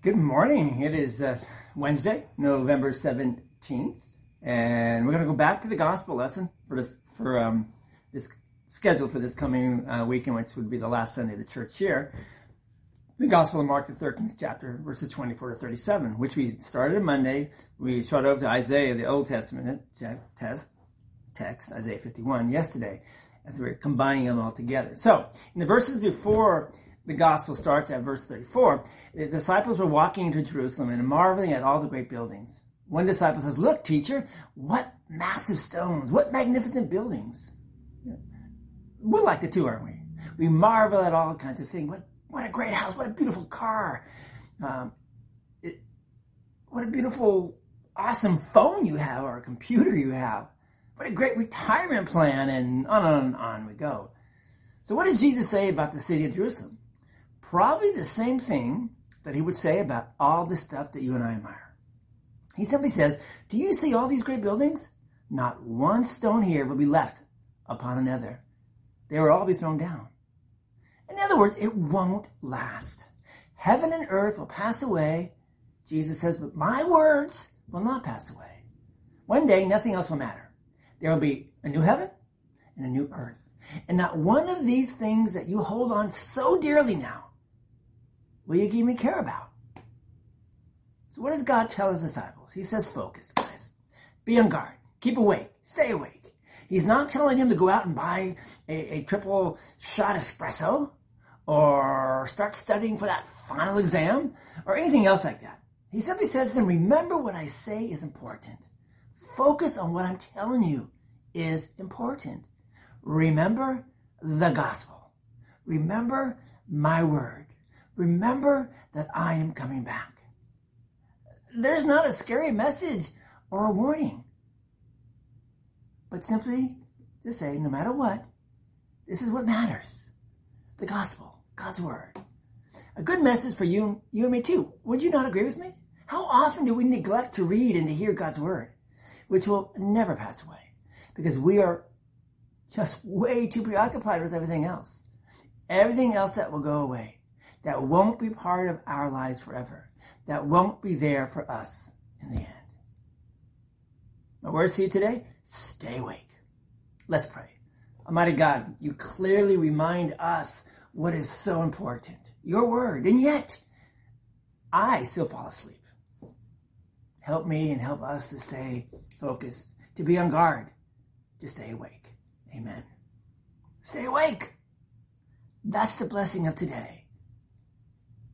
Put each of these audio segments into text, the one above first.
Good morning. It is uh, Wednesday, November 17th, and we're going to go back to the gospel lesson for this for um, this schedule for this coming uh, weekend, which would be the last Sunday of the church year. The Gospel of Mark, the 13th chapter, verses 24 to 37, which we started on Monday. We shot over to Isaiah, the Old Testament text, Isaiah 51, yesterday, as we we're combining them all together. So, in the verses before the gospel starts at verse 34. The disciples were walking into Jerusalem and marveling at all the great buildings. One disciple says, Look, teacher, what massive stones, what magnificent buildings. We're like the two, aren't we? We marvel at all kinds of things. What, what a great house, what a beautiful car. Um, it, what a beautiful, awesome phone you have or a computer you have. What a great retirement plan, and on and on we go. So, what does Jesus say about the city of Jerusalem? Probably the same thing that he would say about all the stuff that you and I admire. He simply says, Do you see all these great buildings? Not one stone here will be left upon another. They will all be thrown down. In other words, it won't last. Heaven and earth will pass away. Jesus says, but my words will not pass away. One day, nothing else will matter. There will be a new heaven and a new earth. And not one of these things that you hold on so dearly now will you even care about? So what does God tell his disciples? He says, focus, guys. Be on guard. Keep awake. Stay awake. He's not telling him to go out and buy a, a triple shot espresso or start studying for that final exam or anything else like that. He simply says to them, remember what I say is important. Focus on what I'm telling you is important. Remember the gospel. Remember my word. Remember that I am coming back. There's not a scary message or a warning, but simply to say, no matter what, this is what matters. The gospel, God's word. A good message for you, you and me too. Would you not agree with me? How often do we neglect to read and to hear God's word, which will never pass away because we are just way too preoccupied with everything else. Everything else that will go away that won't be part of our lives forever, that won't be there for us in the end. My words to you today stay awake. Let's pray. Almighty God, you clearly remind us what is so important your word, and yet I still fall asleep. Help me and help us to stay focused, to be on guard, to stay awake. Amen. Stay awake. That's the blessing of today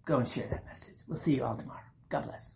go and share that message. We'll see you all tomorrow. God bless.